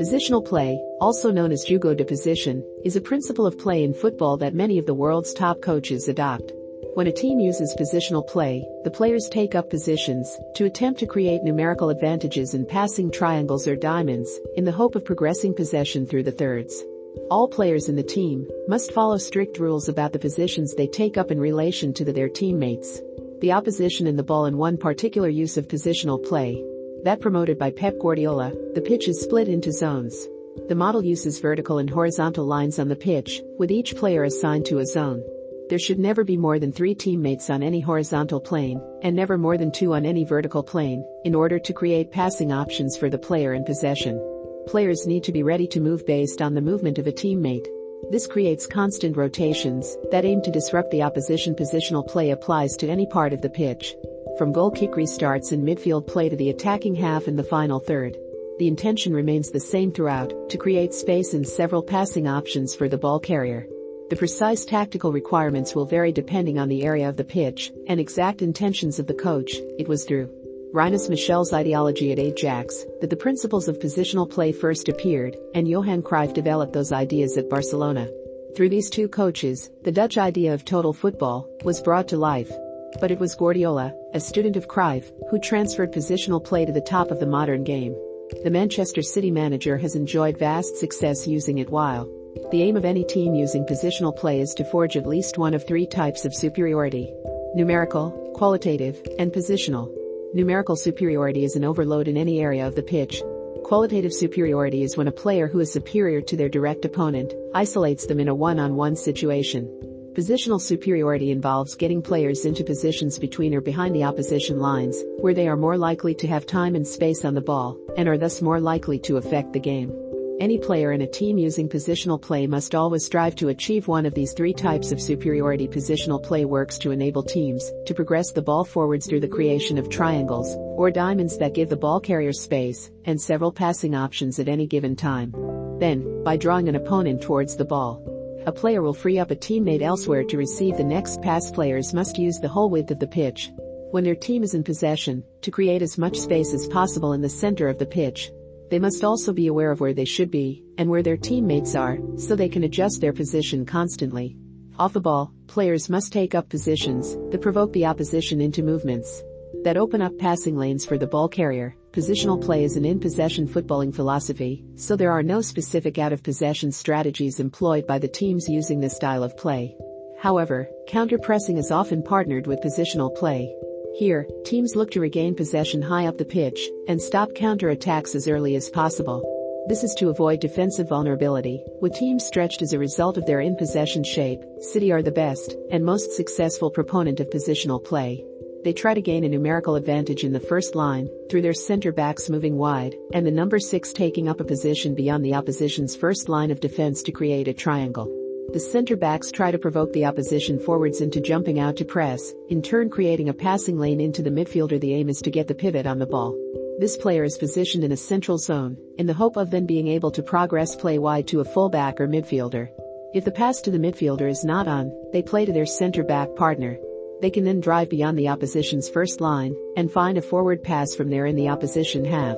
Positional play, also known as juego de posición, is a principle of play in football that many of the world's top coaches adopt. When a team uses positional play, the players take up positions to attempt to create numerical advantages in passing triangles or diamonds in the hope of progressing possession through the thirds. All players in the team must follow strict rules about the positions they take up in relation to the, their teammates. The opposition and the ball in one particular use of positional play that promoted by Pep Guardiola, the pitch is split into zones. The model uses vertical and horizontal lines on the pitch, with each player assigned to a zone. There should never be more than three teammates on any horizontal plane, and never more than two on any vertical plane, in order to create passing options for the player in possession. Players need to be ready to move based on the movement of a teammate. This creates constant rotations that aim to disrupt the opposition positional play applies to any part of the pitch from goal kick restarts in midfield play to the attacking half and the final third. The intention remains the same throughout, to create space and several passing options for the ball carrier. The precise tactical requirements will vary depending on the area of the pitch and exact intentions of the coach. It was through Rinus Michels' ideology at Ajax that the principles of positional play first appeared, and Johan Cruyff developed those ideas at Barcelona. Through these two coaches, the Dutch idea of total football was brought to life, but it was Guardiola, a student of Cruyff, who transferred positional play to the top of the modern game. The Manchester City manager has enjoyed vast success using it while the aim of any team using positional play is to forge at least one of three types of superiority. Numerical, qualitative, and positional. Numerical superiority is an overload in any area of the pitch. Qualitative superiority is when a player who is superior to their direct opponent isolates them in a one-on-one situation. Positional superiority involves getting players into positions between or behind the opposition lines, where they are more likely to have time and space on the ball, and are thus more likely to affect the game. Any player in a team using positional play must always strive to achieve one of these three types of superiority. Positional play works to enable teams to progress the ball forwards through the creation of triangles or diamonds that give the ball carrier space and several passing options at any given time. Then, by drawing an opponent towards the ball, a player will free up a teammate elsewhere to receive the next pass. Players must use the whole width of the pitch. When their team is in possession, to create as much space as possible in the center of the pitch. They must also be aware of where they should be and where their teammates are, so they can adjust their position constantly. Off the ball, players must take up positions that provoke the opposition into movements that open up passing lanes for the ball carrier. Positional play is an in-possession footballing philosophy, so there are no specific out-of-possession strategies employed by the teams using this style of play. However, counter-pressing is often partnered with positional play. Here, teams look to regain possession high up the pitch and stop counter-attacks as early as possible. This is to avoid defensive vulnerability, with teams stretched as a result of their in-possession shape. City are the best and most successful proponent of positional play. They try to gain a numerical advantage in the first line, through their center backs moving wide, and the number 6 taking up a position beyond the opposition's first line of defense to create a triangle. The center backs try to provoke the opposition forwards into jumping out to press, in turn creating a passing lane into the midfielder. The aim is to get the pivot on the ball. This player is positioned in a central zone, in the hope of then being able to progress play wide to a fullback or midfielder. If the pass to the midfielder is not on, they play to their center back partner, they can then drive beyond the opposition's first line and find a forward pass from there in the opposition half.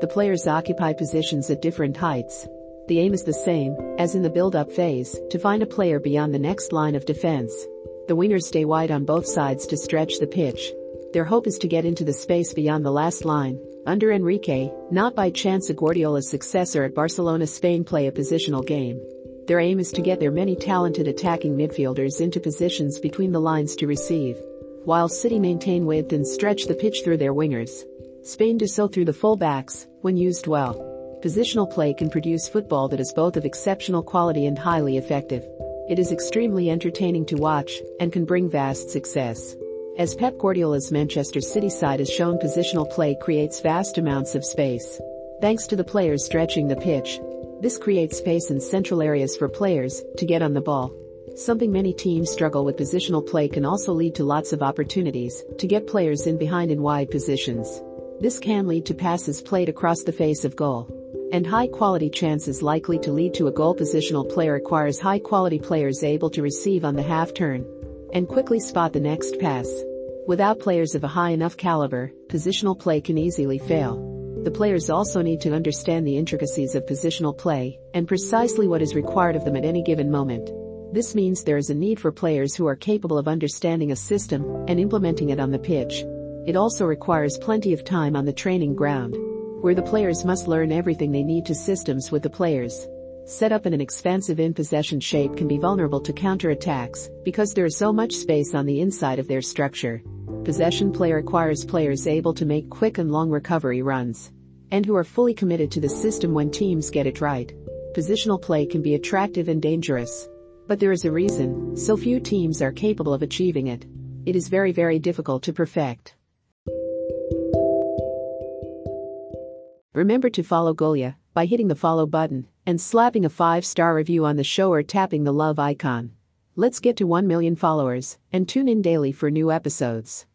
The players occupy positions at different heights. The aim is the same, as in the build-up phase, to find a player beyond the next line of defense. The wingers stay wide on both sides to stretch the pitch. Their hope is to get into the space beyond the last line. Under Enrique, not by chance a Guardiola's successor at Barcelona Spain play a positional game. Their aim is to get their many talented attacking midfielders into positions between the lines to receive, while City maintain width and stretch the pitch through their wingers. Spain do so through the full-backs, when used well. Positional play can produce football that is both of exceptional quality and highly effective. It is extremely entertaining to watch and can bring vast success. As Pep Guardiola's Manchester City side has shown positional play creates vast amounts of space. Thanks to the players stretching the pitch, this creates space in central areas for players to get on the ball. Something many teams struggle with positional play can also lead to lots of opportunities to get players in behind in wide positions. This can lead to passes played across the face of goal. And high quality chances likely to lead to a goal positional play requires high quality players able to receive on the half turn and quickly spot the next pass. Without players of a high enough caliber, positional play can easily fail. The players also need to understand the intricacies of positional play and precisely what is required of them at any given moment. This means there is a need for players who are capable of understanding a system and implementing it on the pitch. It also requires plenty of time on the training ground, where the players must learn everything they need to systems with the players. Set up in an expansive in possession shape can be vulnerable to counterattacks because there is so much space on the inside of their structure. Possession play requires players able to make quick and long recovery runs and who are fully committed to the system when teams get it right. Positional play can be attractive and dangerous. But there is a reason so few teams are capable of achieving it. It is very very difficult to perfect. Remember to follow Golia by hitting the follow button and slapping a 5-star review on the show or tapping the love icon. Let's get to 1 million followers and tune in daily for new episodes.